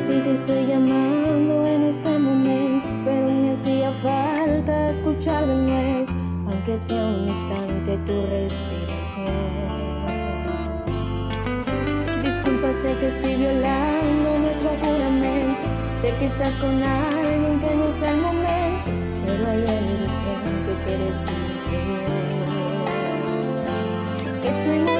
así te estoy llamando en este momento, pero me hacía falta escuchar de nuevo, aunque sea un instante tu respiración. Disculpa, sé que estoy violando nuestro juramento, sé que estás con alguien que no es el momento, pero hay algo diferente que decirte que estoy muy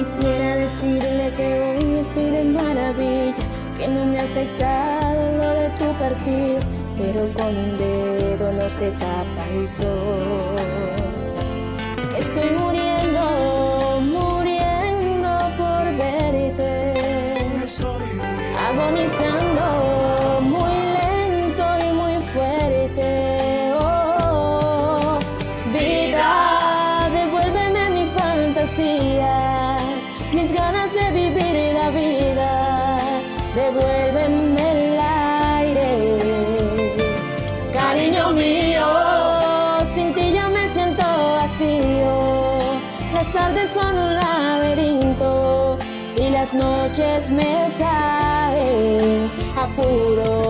Quisiera decirle que hoy estoy de maravilla, que no me ha afectado lo de tu partir, pero con un dedo no se tapa el sol. Que estoy muriendo, muriendo por verte, agonizando muy lento y muy fuerte. Oh, vida, devuélveme mi fantasía, mis ganas de vivir la vida, devuélveme el aire. Cariño mío, sin ti yo me siento vacío. Las tardes son un laberinto y las noches me saben a puro dolor.